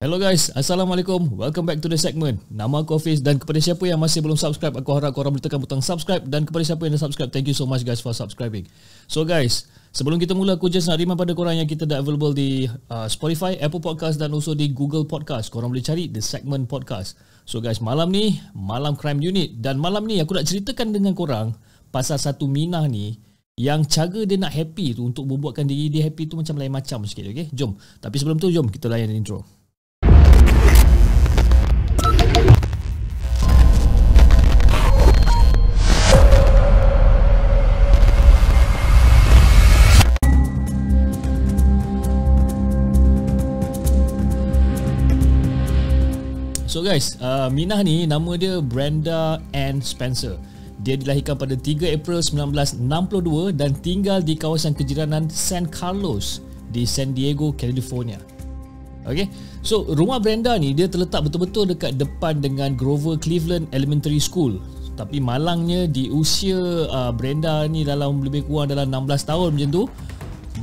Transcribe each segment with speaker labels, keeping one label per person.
Speaker 1: Hello guys, Assalamualaikum. Welcome back to the segment. Nama aku Hafiz dan kepada siapa yang masih belum subscribe, aku harap korang boleh tekan butang subscribe dan kepada siapa yang dah subscribe, thank you so much guys for subscribing. So guys, sebelum kita mula aku just nak remind pada korang yang kita dah available di uh, Spotify, Apple Podcast dan also di Google Podcast. Korang boleh cari the segment podcast. So guys, malam ni, malam crime unit dan malam ni aku nak ceritakan dengan korang pasal satu minah ni yang cara dia nak happy tu untuk membuatkan diri dia happy tu macam lain macam sikit okay? Jom. Tapi sebelum tu jom kita layan intro. So guys, uh, Minah ni nama dia Brenda Ann Spencer. Dia dilahirkan pada 3 April 1962 dan tinggal di kawasan kejiranan San Carlos di San Diego, California. Okay, so rumah Brenda ni dia terletak betul-betul dekat depan dengan Grover Cleveland Elementary School. Tapi malangnya di usia uh, Brenda ni dalam lebih kurang dalam 16 tahun macam tu,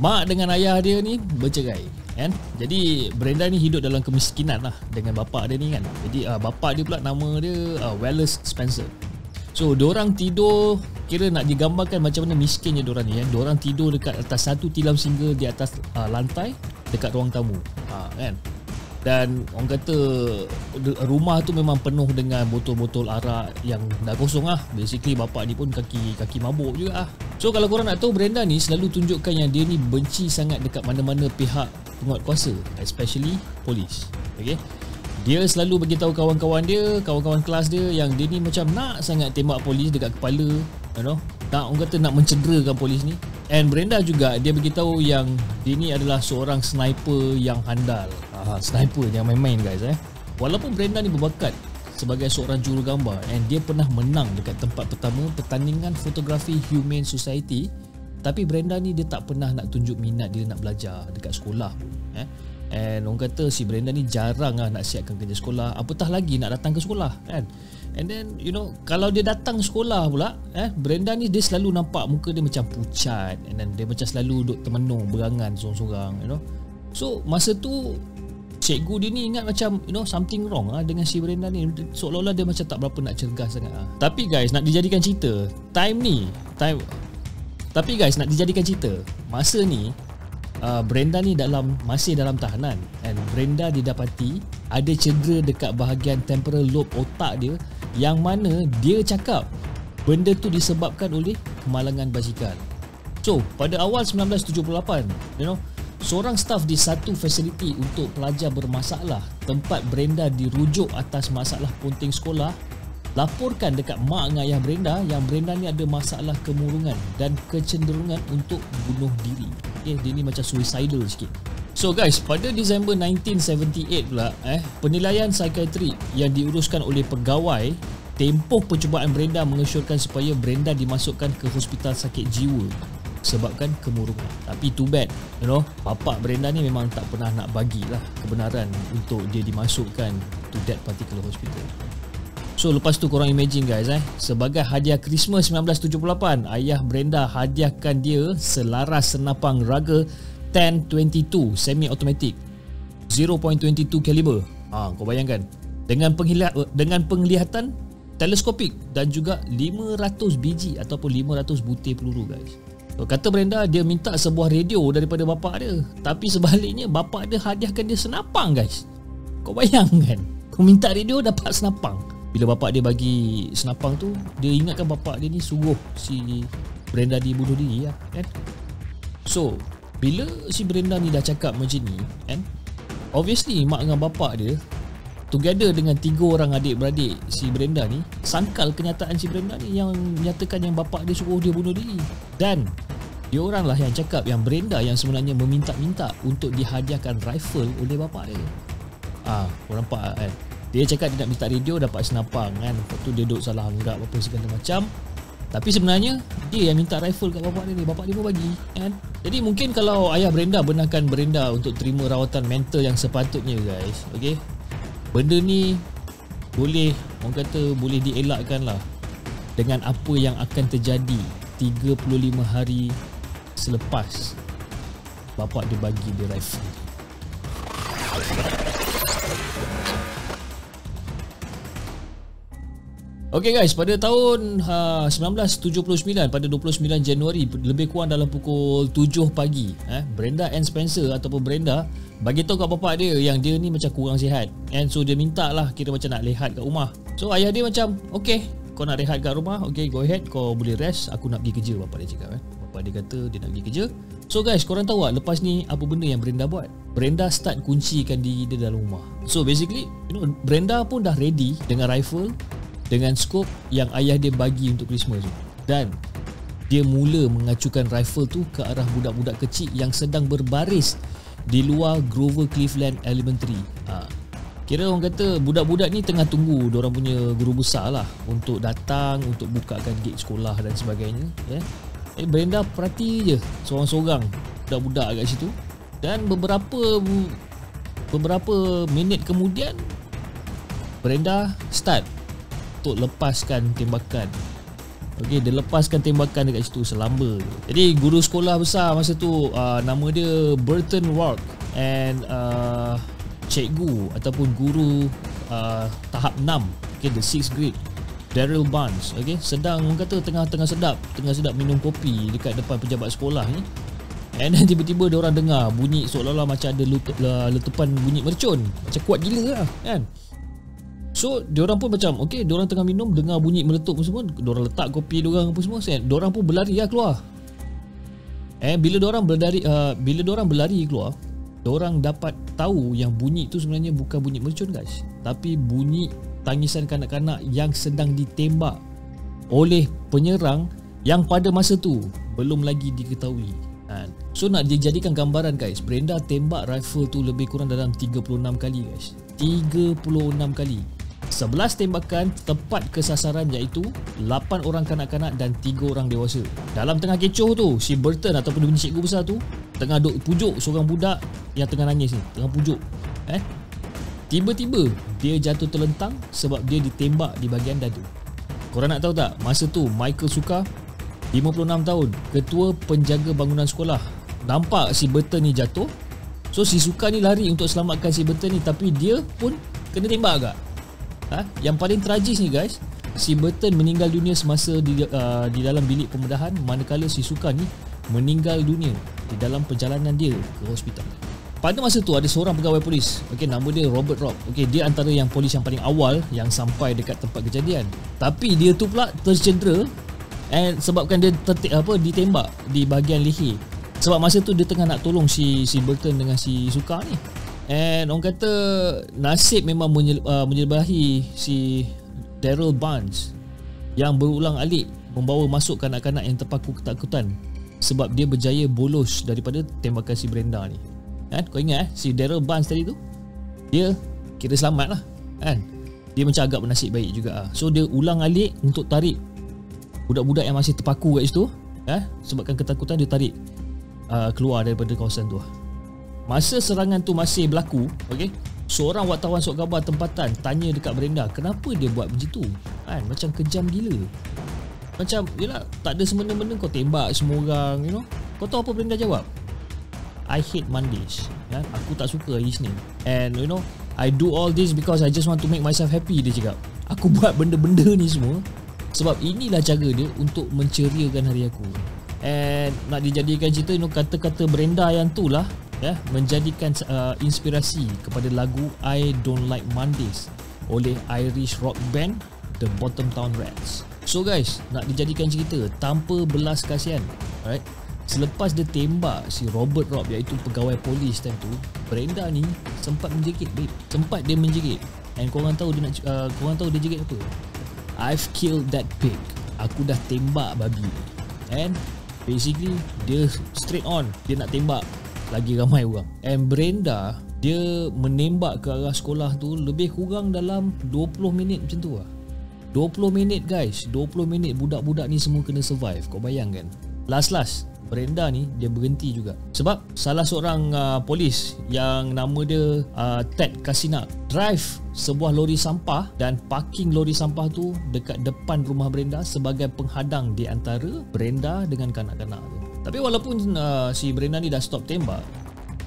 Speaker 1: mak dengan ayah dia ni bercerai kan? Jadi Brenda ni hidup dalam kemiskinan lah dengan bapa dia ni kan? Jadi uh, bapa dia pula nama dia uh, Wallace Spencer. So orang tidur kira nak digambarkan macam mana miskinnya orang ni kan orang tidur dekat atas satu tilam single di atas uh, lantai dekat ruang tamu. Uh, kan? Dan orang kata rumah tu memang penuh dengan botol-botol arak yang dah kosong lah. Basically bapak ni pun kaki kaki mabuk juga lah. So kalau korang nak tahu Brenda ni selalu tunjukkan yang dia ni benci sangat dekat mana-mana pihak penguat kuasa especially polis. Okay dia selalu bagi tahu kawan-kawan dia kawan-kawan kelas dia yang dia ni macam nak sangat tembak polis dekat kepala you know. Nak orang kata nak mencederakan polis ni. And Brenda juga dia beritahu yang dia ni adalah seorang sniper yang handal. Aha, sniper yang main-main guys eh. Walaupun Brenda ni berbakat sebagai seorang jurugambar and dia pernah menang dekat tempat pertama pertandingan fotografi Humane Society tapi Brenda ni dia tak pernah nak tunjuk minat dia nak belajar dekat sekolah pun eh. And orang kata si Brenda ni jarang lah nak siapkan kerja sekolah apatah lagi nak datang ke sekolah kan. And then you know kalau dia datang sekolah pula eh Brenda ni dia selalu nampak muka dia macam pucat and then dia macam selalu duduk termenung berangan seorang-seorang you know. So masa tu cikgu dia ni ingat macam you know something wrong ah dengan si Brenda ni seolah-olah dia macam tak berapa nak cergas sangat ah. Tapi guys nak dijadikan cerita, time ni, time Tapi guys nak dijadikan cerita, masa ni uh, Brenda ni dalam masih dalam tahanan and Brenda didapati ada cedera dekat bahagian temporal lobe otak dia yang mana dia cakap benda tu disebabkan oleh kemalangan basikal. So, pada awal 1978, you know, Seorang staf di satu fasiliti untuk pelajar bermasalah tempat Brenda dirujuk atas masalah punting sekolah laporkan dekat mak dengan ayah Brenda yang Brenda ni ada masalah kemurungan dan kecenderungan untuk bunuh diri. Okay, dia ni macam suicidal sikit. So guys, pada Disember 1978 pula, eh, penilaian psikiatri yang diuruskan oleh pegawai tempoh percubaan Brenda mengesyorkan supaya Brenda dimasukkan ke hospital sakit jiwa sebabkan kemurungan tapi too bad you know bapak Brenda ni memang tak pernah nak bagilah kebenaran untuk dia dimasukkan to that particular hospital So lepas tu korang imagine guys eh. Sebagai hadiah Christmas 1978 Ayah Brenda hadiahkan dia Selaras senapang raga 1022 semi-automatic. 0.22 caliber ha, Kau bayangkan. Dengan, penghilihat, dengan penglihatan teleskopik Dan juga 500 biji Ataupun 500 butir peluru guys. Kata Brenda dia minta sebuah radio daripada bapak dia. Tapi sebaliknya bapak dia hadiahkan dia senapang guys. Kau bayangkan. Kau minta radio dapat senapang Bila bapak dia bagi senapang tu Dia ingatkan bapak dia ni suruh si Brenda dibunuh diri lah kan So Bila si Brenda ni dah cakap macam ni kan Obviously mak dengan bapak dia Together dengan tiga orang adik-beradik si Brenda ni Sangkal kenyataan si Brenda ni Yang menyatakan yang bapak dia suruh dia bunuh diri Dan dia orang lah yang cakap yang Brenda yang sebenarnya meminta-minta untuk dihadiahkan rifle oleh bapa dia. Ah, kau nampak kan? Dia cakap dia nak minta radio dapat senapang kan. Lepas tu dia duduk salah anggap apa segala macam. Tapi sebenarnya dia yang minta rifle kat bapak dia ni. Bapak dia pun bagi kan. Jadi mungkin kalau ayah Brenda benarkan Brenda untuk terima rawatan mental yang sepatutnya guys. Okay. Benda ni boleh orang kata boleh dielakkan lah dengan apa yang akan terjadi 35 hari selepas bapak dia bagi dia rifle Okay guys, pada tahun uh, 1979 pada 29 Januari lebih kurang dalam pukul 7 pagi, eh, Brenda and Spencer ataupun Brenda bagi tahu kat bapak dia yang dia ni macam kurang sihat. And so dia minta lah kira macam nak rehat kat rumah. So ayah dia macam, okay, kau nak rehat kat rumah, okay go ahead, kau boleh rest, aku nak pergi kerja bapak dia cakap. Eh. Bapak dia kata dia nak pergi kerja. So guys, korang tahu tak lepas ni apa benda yang Brenda buat? Brenda start kuncikan diri dia dalam rumah. So basically, you know, Brenda pun dah ready dengan rifle dengan skop yang ayah dia bagi untuk Christmas tu. Dan dia mula mengacukan rifle tu ke arah budak-budak kecil yang sedang berbaris di luar Grover Cleveland Elementary. Ha. Kira orang kata budak-budak ni tengah tunggu orang punya guru besar lah untuk datang untuk bukakan gate sekolah dan sebagainya. Ya. Eh, Brenda perhati je seorang-seorang budak-budak kat situ dan beberapa beberapa minit kemudian Brenda start untuk lepaskan tembakan Okey, dia lepaskan tembakan dekat situ selamba. Jadi guru sekolah besar masa tu uh, nama dia Burton Ward and uh, cikgu ataupun guru uh, tahap 6, okay, the 6th grade. Daryl Barnes, okay, sedang orang kata tengah-tengah sedap, tengah sedap minum kopi dekat depan pejabat sekolah ni. And then tiba-tiba dia orang dengar bunyi seolah-olah macam ada letupan bunyi mercun. Macam kuat gila lah, kan? So orang pun macam Okay orang tengah minum Dengar bunyi meletup semua Diorang letak kopi diorang apa semua kan Diorang pun berlari lah keluar. Eh bila diorang berlari uh, Bila diorang berlari keluar Diorang dapat tahu Yang bunyi tu sebenarnya Bukan bunyi mercun guys. Tapi bunyi Tangisan kanak-kanak Yang sedang ditembak Oleh penyerang Yang pada masa tu Belum lagi diketahui. Kan? So nak dijadikan gambaran guys Brenda tembak rifle tu Lebih kurang dalam 36 kali guys. 36 kali 11 tembakan tepat ke sasaran iaitu 8 orang kanak-kanak dan 3 orang dewasa. Dalam tengah kecoh tu, si Burton ataupun dia punya cikgu besar tu tengah duduk pujuk seorang budak yang tengah nangis ni, tengah pujuk. Eh? Tiba-tiba dia jatuh terlentang sebab dia ditembak di bahagian dada. Korang nak tahu tak, masa tu Michael Suka 56 tahun, ketua penjaga bangunan sekolah. Nampak si Burton ni jatuh. So si Suka ni lari untuk selamatkan si Burton ni tapi dia pun kena tembak agak ha? Yang paling tragis ni guys Si Burton meninggal dunia semasa di, uh, di dalam bilik pembedahan Manakala si Sukan ni meninggal dunia Di dalam perjalanan dia ke hospital. Pada masa tu ada seorang pegawai polis. Okay, Nama dia Robert Robb. Okay, Dia antara yang polis yang paling awal Yang sampai dekat tempat kejadian. Tapi dia tu pula tercedera And sebabkan dia tertik, apa, ditembak Di bahagian leher. Sebab masa tu dia tengah nak tolong si, si Burton dengan si Suka ni And orang kata nasib memang uh, menyerbahi si Daryl Barnes yang berulang alik membawa masuk kanak-kanak yang terpaku ketakutan sebab dia berjaya bolos daripada tembakan si Brenda ni. Kan? Kau ingat eh si Daryl Barnes tadi tu? Dia kira selamat lah kan? Dia macam agak bernasib baik juga ah. So dia ulang alik untuk tarik budak-budak yang masih terpaku kat situ eh? Sebabkan ketakutan dia tarik uh, keluar daripada kawasan tu lah. Masa serangan tu masih berlaku, okey. Seorang wartawan sok khabar tempatan tanya dekat Brenda, kenapa dia buat begitu? Kan, macam kejam gila. Macam, yalah, tak ada semena-mena kau tembak semua orang, you know. Kau tahu apa Brenda jawab? I hate Mondays. Ya, aku tak suka hari Isnin. And you know, I do all this because I just want to make myself happy dia cakap. Aku buat benda-benda ni semua sebab inilah cara dia untuk menceriakan hari aku. And nak dijadikan cerita you know, kata-kata Brenda yang tu lah ya menjadikan uh, inspirasi kepada lagu I Don't Like Mondays oleh Irish rock band The Bottom Town Rats. So guys, nak dijadikan cerita tanpa belas kasihan, right? Selepas dia tembak si Robert Rob iaitu pegawai polis time tu, Brenda ni sempat menjerit, babe. Sempat dia menjerit. And korang tahu dia nak uh, korang tahu dia jerit apa? I've killed that pig. Aku dah tembak babi. And basically dia straight on dia nak tembak lagi ramai orang. And Brenda dia menembak ke arah sekolah tu lebih kurang dalam 20 minit macam tu lah. 20 minit guys. 20 minit budak-budak ni semua kena survive. Kau bayangkan last last. Brenda ni dia berhenti juga. Sebab salah seorang uh, polis yang nama dia uh, Ted Kasina drive sebuah lori sampah dan parking lori sampah tu dekat depan rumah Brenda sebagai penghadang di antara Brenda dengan kanak-kanak tu tapi walaupun uh, si Brenda ni dah stop tembak,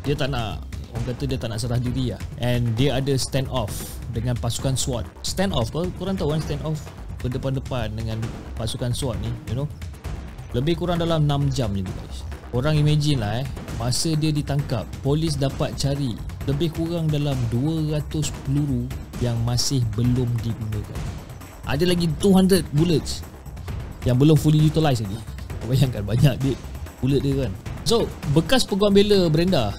Speaker 1: dia tak nak orang kata dia tak nak serah diri lah. And dia ada stand off dengan pasukan SWAT. Stand off, kau korang tahu kan stand off? berdepan-depan dengan pasukan SWAT ni you know lebih kurang dalam 6 jam je guys Korang imagine lah eh Masa dia ditangkap Polis dapat cari Lebih kurang dalam 200 peluru Yang masih belum digunakan Ada lagi 200 bullets Yang belum fully utilized lagi Bayangkan banyak dia Bullet dia kan So bekas peguam bela Brenda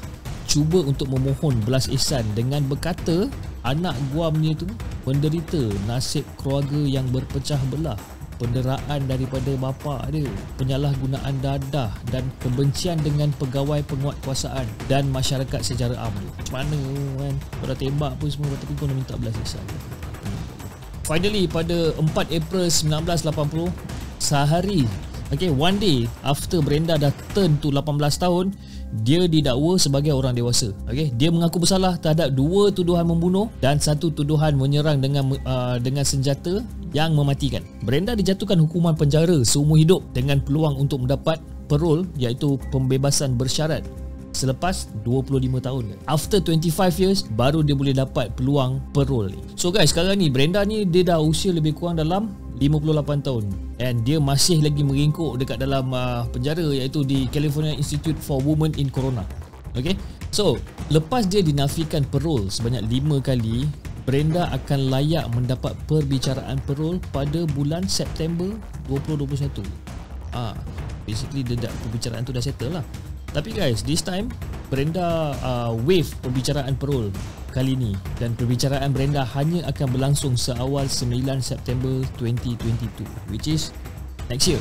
Speaker 1: Cuba untuk memohon belas ihsan Dengan berkata Anak guamnya tu Menderita nasib keluarga yang berpecah belah penderaan daripada bapa dia, penyalahgunaan dadah dan kebencian dengan pegawai penguatkuasaan dan masyarakat secara am. Macam mana kan? Kau dah tembak pun semua tapi kau nak minta belas ihsan. Finally pada 4 April 1980 sehari Okay, one day after Brenda dah turn to 18 tahun, dia didakwa sebagai orang dewasa. Okay, dia mengaku bersalah terhadap dua tuduhan membunuh dan satu tuduhan menyerang dengan uh, dengan senjata yang mematikan. Brenda dijatuhkan hukuman penjara seumur hidup dengan peluang untuk mendapat parole iaitu pembebasan bersyarat selepas 25 tahun. After 25 years baru dia boleh dapat peluang parole ni. So guys, sekarang ni Brenda ni dia dah usia lebih kurang dalam 58 tahun and dia masih lagi meringkuk dekat dalam uh, penjara iaitu di California Institute for Women in Corona. Okay, so lepas dia dinafikan parole sebanyak 5 kali, Brenda akan layak mendapat perbicaraan parole pada bulan September 2021. Ah, basically dia dah perbicaraan tu dah settle lah. Tapi guys, this time Brenda uh, waive perbicaraan parole kali ini dan perbicaraan Brenda hanya akan berlangsung seawal 9 September 2022 which is next year.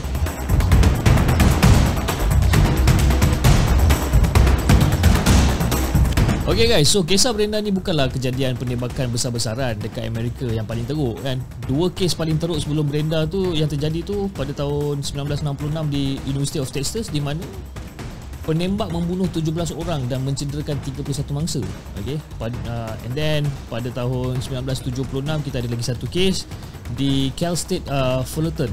Speaker 1: Okay guys, so kisah Brenda ni bukanlah kejadian penembakan besar-besaran dekat Amerika yang paling teruk kan. Dua kes paling teruk sebelum Brenda tu yang terjadi tu pada tahun 1966 di University of Texas di mana penembak membunuh 17 orang dan mencederakan 31 mangsa. Okey uh, and then pada tahun 1976 kita ada lagi satu kes di Cal State uh, Fullerton.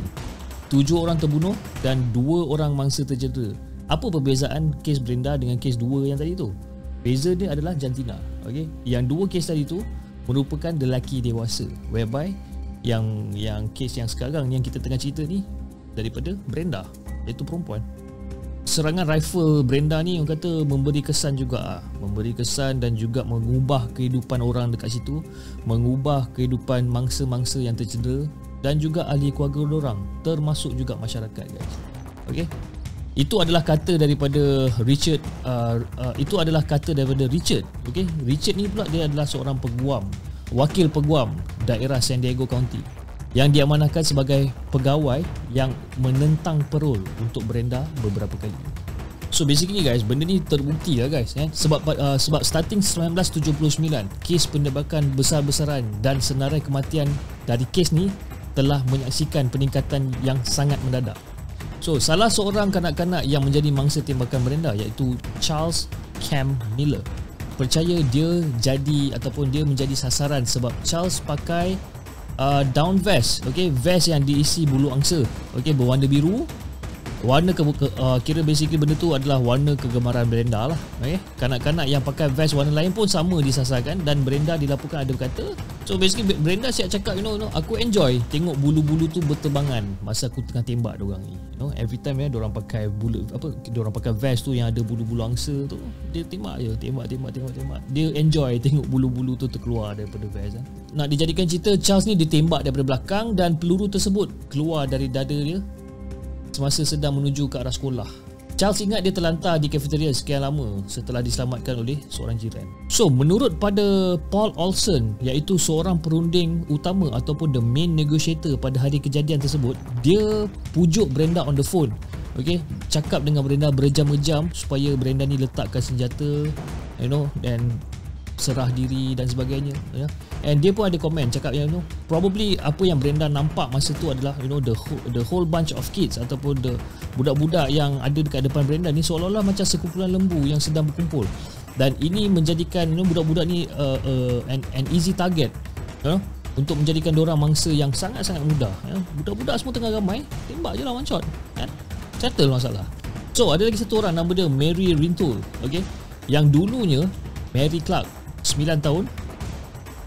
Speaker 1: Tujuh orang terbunuh dan dua orang mangsa tercedera apa perbezaan kes Brenda dengan kes dua yang tadi tu? Beza dia adalah jantina. Okey yang dua kes tadi tu merupakan lelaki dewasa whereby yang yang kes yang sekarang yang kita tengah cerita ni daripada Brenda iaitu perempuan serangan rifle Brenda ni orang kata memberi kesan juga. Ah memberi kesan dan juga mengubah kehidupan orang dekat situ. Mengubah kehidupan mangsa-mangsa yang tercedera dan juga ahli keluarga orang termasuk juga masyarakat guys. Okey? Itu adalah kata daripada Richard uh, uh, itu adalah kata daripada Richard. Okey? Richard ni pula dia adalah seorang peguam wakil peguam daerah San Diego County yang diamanahkan sebagai pegawai yang menentang parol untuk Brenda beberapa kali. So basically guys, benda ni terbukti lah guys eh? sebab uh, sebab starting 1979, kes penembakan besar-besaran dan senarai kematian dari kes ni telah menyaksikan peningkatan yang sangat mendadak. So salah seorang kanak-kanak yang menjadi mangsa tembakan Brenda iaitu Charles Cam Miller percaya dia jadi ataupun dia menjadi sasaran sebab Charles pakai uh, down vest okey vest yang diisi bulu angsa okey berwarna biru. Warna ke, ke uh, kira basically benda tu adalah warna kegemaran Brenda lah okey kanak-kanak yang pakai vest warna lain pun sama disasarkan dan Brenda dilaporkan ada berkata so basically Brenda siap cakap you know, you know aku enjoy tengok bulu-bulu tu berterbangan masa aku tengah tembak dia ni. You know every time ya dia orang pakai bulu apa dia orang pakai vest tu yang ada bulu-bulu angsa tu dia tembak je tembak tembak tembak tembak. Dia enjoy tengok bulu-bulu tu terkeluar daripada vest kan nak dijadikan cerita Charles ni ditembak daripada belakang dan peluru tersebut keluar dari dada dia semasa sedang menuju ke arah sekolah. Charles ingat dia terlantar di kafeteria sekian lama setelah diselamatkan oleh seorang jiran. So, menurut pada Paul Olsen iaitu seorang perunding utama ataupun the main negotiator pada hari kejadian tersebut, dia pujuk Brenda on the phone. Okay, cakap dengan Brenda berjam-jam supaya Brenda ni letakkan senjata, you know, dan serah diri dan sebagainya ya. And dia pun ada komen cakap you know probably apa yang Brenda nampak masa tu adalah you know the whole, the whole bunch of kids ataupun the budak-budak yang ada dekat depan Brenda ni seolah-olah macam sekumpulan lembu yang sedang berkumpul. Dan ini menjadikan you know, budak-budak ni uh, uh, an, an easy target you know, untuk menjadikan orang mangsa yang sangat-sangat mudah ya. Budak-budak semua tengah ramai tembak je lah one shot ya. Settle masalah. So ada lagi satu orang nama dia Mary Rintoul okay? Yang dulunya Mary Clark 9 tahun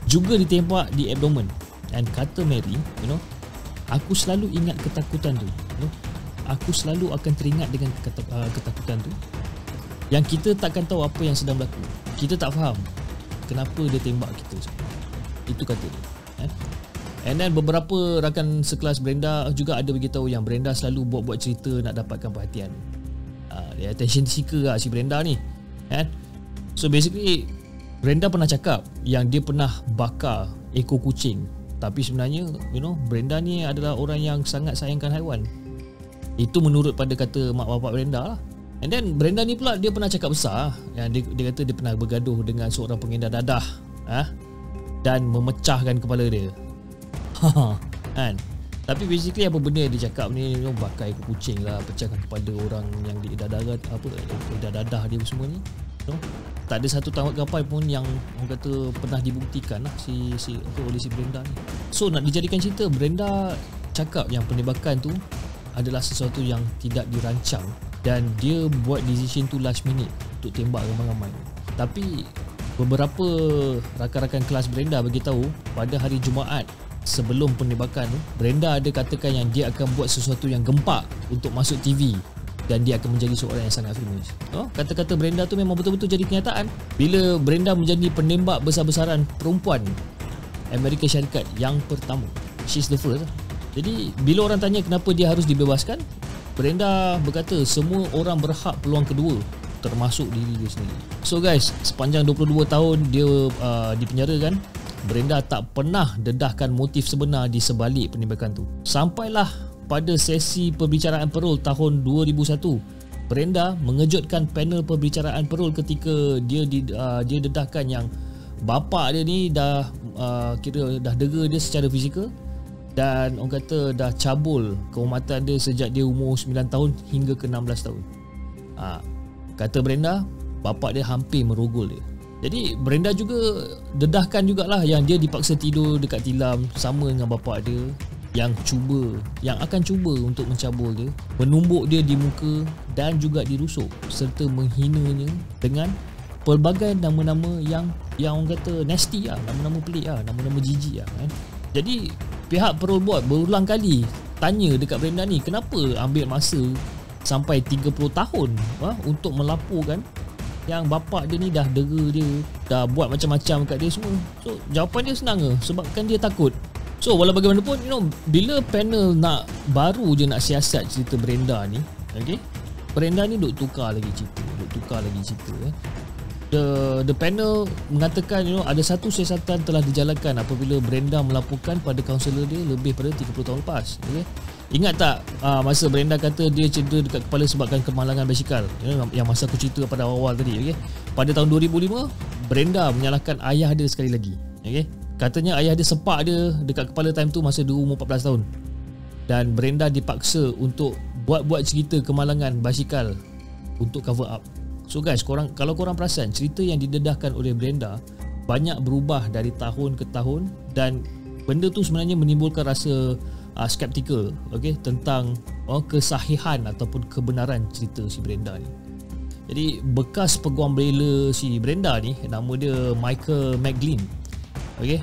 Speaker 1: juga ditembak di abdomen dan kata Mary you know Aku selalu ingat ketakutan tu you know? Aku selalu akan teringat dengan uh, ketakutan tu Yang kita takkan tahu apa yang sedang berlaku Kita tak faham Kenapa dia tembak kita Itu kata dia eh? And then beberapa rakan sekelas Brenda juga ada beritahu yang Brenda selalu buat-buat cerita nak dapatkan perhatian. Uh, dia attention seeker lah si Brenda ni. Kan? So basically Brenda pernah cakap yang dia pernah bakar ekor kucing. Tapi sebenarnya you know Brenda ni adalah orang yang sangat sayangkan haiwan. Itu menurut pada kata mak bapak Brenda lah. And then Brenda ni pula dia pernah cakap besar yang dia, dia kata dia pernah bergaduh dengan seorang pengedar dadah. Ha? Dan memecahkan kepala dia kan tapi basically apa benda yang dia cakap ni you know, bakar ekor kucing lah pecahkan kepada orang yang di dadah apa dadah dadah dia semua ni you know? tak ada satu tanggapan pun yang orang kata pernah dibuktikan lah si, si apa, oleh si Brenda ni. So nak dijadikan cerita Brenda cakap yang penembakan tu adalah sesuatu yang tidak dirancang dan dia buat decision tu last minute untuk tembak ramai-ramai. Tapi beberapa rakan-rakan kelas Brenda beritahu pada hari Jumaat sebelum penembakan tu Brenda ada katakan yang dia akan buat sesuatu yang gempak untuk masuk TV dan dia akan menjadi seorang yang sangat famous. Oh, kata-kata Brenda tu memang betul-betul jadi kenyataan. Bila Brenda menjadi penembak besar-besaran perempuan Amerika Syarikat yang pertama. She's the first. Jadi bila orang tanya kenapa dia harus dibebaskan, Brenda berkata semua orang berhak peluang kedua termasuk diri dia sendiri. So guys, sepanjang 22 tahun dia uh, dipenjara kan, Brenda tak pernah dedahkan motif sebenar di sebalik penembakan tu. Sampailah pada sesi perbicaraan parol tahun 2001, Brenda mengejutkan panel perbicaraan parol ketika dia di, uh, dia dedahkan yang bapa dia ni dah uh, kira dah dera dia secara fizikal dan orang kata dah cabul kehormatan dia sejak dia umur 9 tahun hingga ke 16 tahun. Ha, kata Brenda, bapa dia hampir merogol dia. Jadi Brenda juga dedahkan jugalah yang dia dipaksa tidur dekat tilam sama dengan bapa dia yang cuba yang akan cuba untuk mencabul dia, menumbuk dia di muka dan juga dirusuk serta menghinanya dengan pelbagai nama-nama yang yang orang kata nasty lah, nama-nama pelik lah, nama-nama jijik lah kan. Jadi pihak Perul buat berulang kali tanya dekat Brenda ni kenapa ambil masa sampai 30 tahun ha, untuk melaporkan yang bapak dia ni dah dera dia dah buat macam-macam kat dia semua? So jawapan dia senang ke? Sebabkan dia takut so walau bagaimanapun you know bila panel nak baru je nak siasat cerita Brenda ni okay Brenda ni duk tukar lagi cerita duk tukar lagi cerita eh the the panel mengatakan you know ada satu siasatan telah dijalankan apabila Brenda melaporkan pada kaunselor dia lebih pada 30 tahun lepas okay Ingat tak uh, masa Brenda kata dia cedera dekat kepala sebabkan kemalangan basikal ya, yang masa aku cerita pada awal tadi okay? Pada tahun 2005 Brenda menyalahkan ayah dia sekali lagi okay? Katanya ayah dia sepak dia dekat kepala time tu masa dia umur 14 tahun Dan Brenda dipaksa untuk buat-buat cerita kemalangan basikal untuk cover up So guys korang, kalau korang perasan cerita yang didedahkan oleh Brenda Banyak berubah dari tahun ke tahun Dan benda tu sebenarnya menimbulkan rasa uh, skeptical okay, tentang oh, kesahihan ataupun kebenaran cerita si Brenda ni. Jadi bekas peguam bela si Brenda ni nama dia Michael McGlynn. Okay.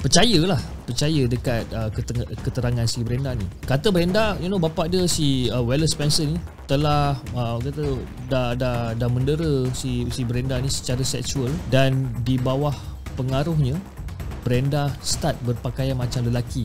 Speaker 1: Percayalah, percaya dekat uh, keterangan si Brenda ni. Kata Brenda, you know bapak dia si uh, Wallace Spencer ni telah uh, kata dah dah dah mendera si si Brenda ni secara seksual dan di bawah pengaruhnya Brenda start berpakaian macam lelaki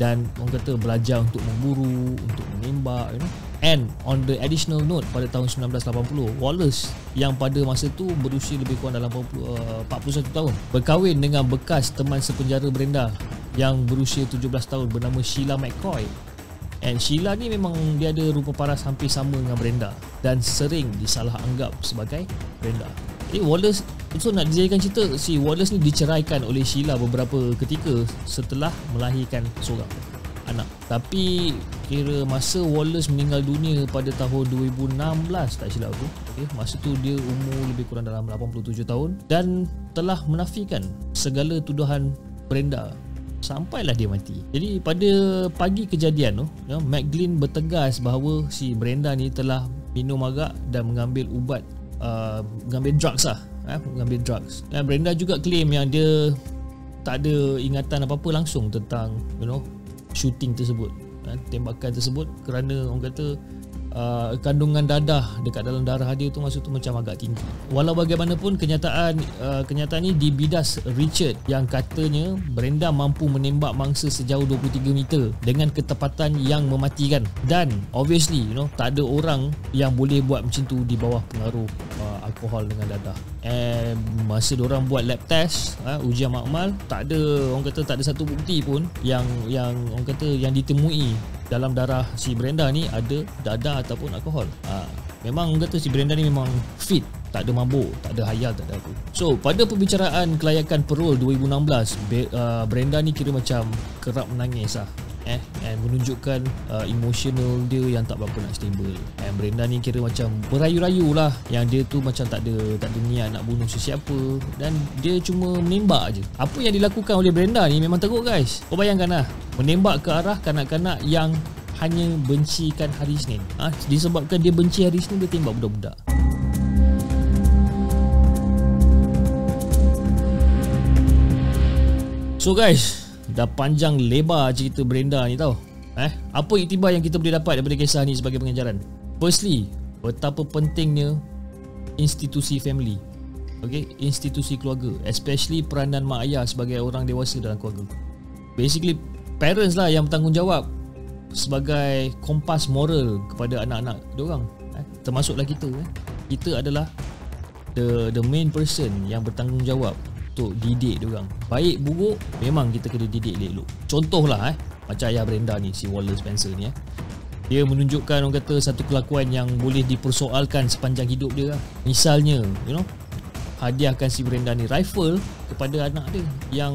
Speaker 1: dan orang kata belajar untuk memburu, untuk menembak you know. And on the additional note pada tahun 1980, Wallace yang pada masa tu berusia lebih kurang dalam 40, uh, 41 tahun berkahwin dengan bekas teman sepenjara Brenda yang berusia 17 tahun bernama Sheila McCoy. And Sheila ni memang dia ada rupa paras hampir sama dengan Brenda dan sering disalah anggap sebagai Brenda. Eh Wallace So nak dijadikan cerita Si Wallace ni diceraikan oleh Sheila beberapa ketika Setelah melahirkan seorang anak. Tapi kira masa Wallace meninggal dunia pada tahun 2016 tak silap aku. Okay, Masa tu dia umur lebih kurang dalam 87 tahun Dan telah menafikan segala tuduhan Brenda. Sampailah dia mati. Jadi pada pagi kejadian tu ya, McGlynn bertegas bahawa si Brenda ni telah minum agak dan mengambil ubat uh, mengambil drugs lah eh, mengambil drugs. Dan Brenda juga claim yang dia tak ada ingatan apa-apa langsung tentang you know shooting tersebut uh, tembakan tersebut kerana orang kata uh, kandungan dadah dekat dalam darah dia tu masa tu macam agak tinggi. Walau bagaimanapun kenyataan uh, kenyataan ni dibidas Richard yang katanya Brenda mampu menembak mangsa sejauh 23 meter dengan ketepatan yang mematikan dan obviously you know tak ada orang yang boleh buat macam tu di bawah pengaruh uh, alkohol dengan dadah. And masa orang buat lab test uh, ujian makmal tak ada orang kata tak ada satu bukti pun yang yang orang kata yang ditemui dalam darah si Brenda ni ada dadah ataupun alkohol. Ha, memang kata si Brenda ni memang fit, tak ada mabuk, tak ada hayal, tak ada apa. So, pada pembicaraan kelayakan Perul 2016, Be, uh, Brenda ni kira macam kerap menangis lah eh and menunjukkan uh, emotional dia yang tak berapa nak stable. And Brenda ni kira macam berayu-rayu lah. Yang dia tu macam tak ada tak ada niat nak bunuh sesiapa. Dan dia cuma menembak je apa yang dilakukan oleh Brenda ni memang teruk guys. Kau bayangkan lah. Menembak ke arah kanak-kanak yang hanya bencikan hari Isnin ha? disebabkan dia benci hari Isnin dia tembak budak-budak. So guys, dah panjang lebar cerita Brenda ni tau. Eh, apa iktibar yang kita boleh dapat daripada kisah ni sebagai pengajaran? Firstly, betapa pentingnya institusi family. Okay, institusi keluarga, especially peranan mak ayah sebagai orang dewasa dalam keluarga. Basically, parents lah yang bertanggungjawab sebagai kompas moral kepada anak-anak diorang. Eh, termasuklah kita. Eh. Kita adalah the the main person yang bertanggungjawab untuk didik dia orang. Baik buruk memang kita kena didik elok. Contohlah eh macam ayah Brenda ni si Wallace Spencer ni eh. Dia menunjukkan orang kata satu kelakuan yang boleh dipersoalkan sepanjang hidup dia lah. Misalnya, you know, hadiahkan si Brenda ni rifle kepada anak dia yang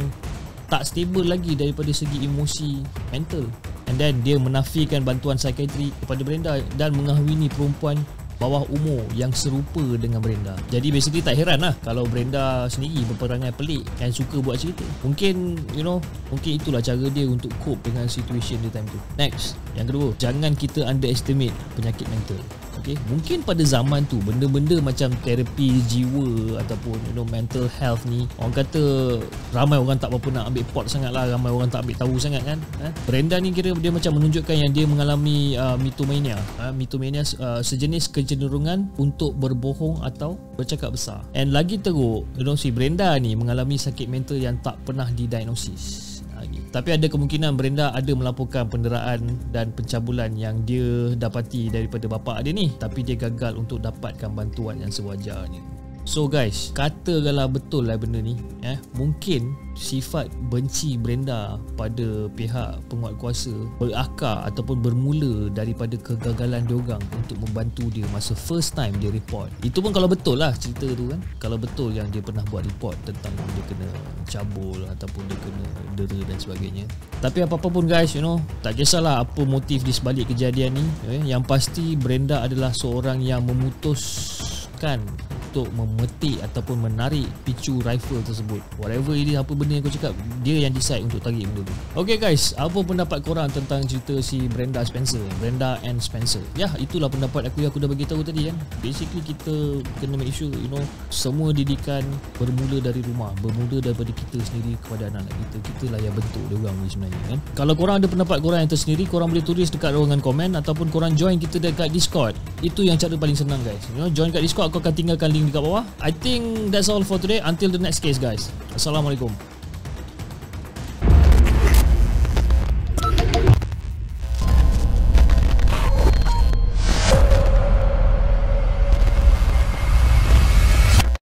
Speaker 1: tak stable lagi daripada segi emosi mental. And then dia menafikan bantuan psikiatri kepada Brenda dan mengahwini perempuan bawah umur yang serupa dengan Brenda. Jadi basically tak heran lah kalau Brenda sendiri berperangai pelik dan suka buat cerita. Mungkin you know, mungkin itulah cara dia untuk cope dengan situation dia time tu. Next, yang kedua, jangan kita underestimate penyakit mental. Okay, mungkin pada zaman tu benda-benda macam terapi jiwa ataupun you know mental health ni orang kata ramai orang tak berapa nak ambil pot sangat lah ramai orang tak ambil tahu sangat kan? Eh? Brenda ni kira dia macam menunjukkan yang dia mengalami uh, mitomania. Uh, mitomania uh, sejenis kecenderungan untuk berbohong atau bercakap besar. And lagi teruk you know si Brenda ni mengalami sakit mental yang tak pernah didiagnosis tapi ada kemungkinan Brenda ada melaporkan penderaan dan pencabulan yang dia dapati daripada bapa dia ni tapi dia gagal untuk dapatkan bantuan yang sewajarnya. So guys, katakanlah betul lah benda ni eh, Mungkin sifat benci Brenda pada pihak penguat kuasa Berakar ataupun bermula daripada kegagalan diorang Untuk membantu dia masa first time dia report. Itu pun kalau betul lah cerita tu kan. Kalau betul yang dia pernah buat report tentang dia kena cabul Ataupun dia kena dera dan sebagainya. Tapi apa-apa pun guys, you know Tak kisahlah apa motif di sebalik kejadian ni eh, Yang pasti Brenda adalah seorang yang memutuskan untuk memetik ataupun menarik picu rifle tersebut. Whatever ini apa benda yang kau cakap dia yang decide untuk tarik benda tu. Ok guys. Apa pendapat korang tentang cerita si Brenda Spencer? Brenda and Spencer. Ya itulah pendapat aku yang aku dah bagi tahu tadi kan basically kita kena make sure you know semua didikan bermula dari rumah bermula daripada kita sendiri kepada anak-anak kita. Kita lah yang bentuk dia orang ni sebenarnya kan. Kalau korang ada pendapat korang yang tersendiri korang boleh tulis dekat ruangan komen ataupun korang join kita dekat discord. Itu yang cara paling senang guys. You know join kat discord aku akan tinggalkan link link dekat bawah. I think that's all for today. Until the next case guys. Assalamualaikum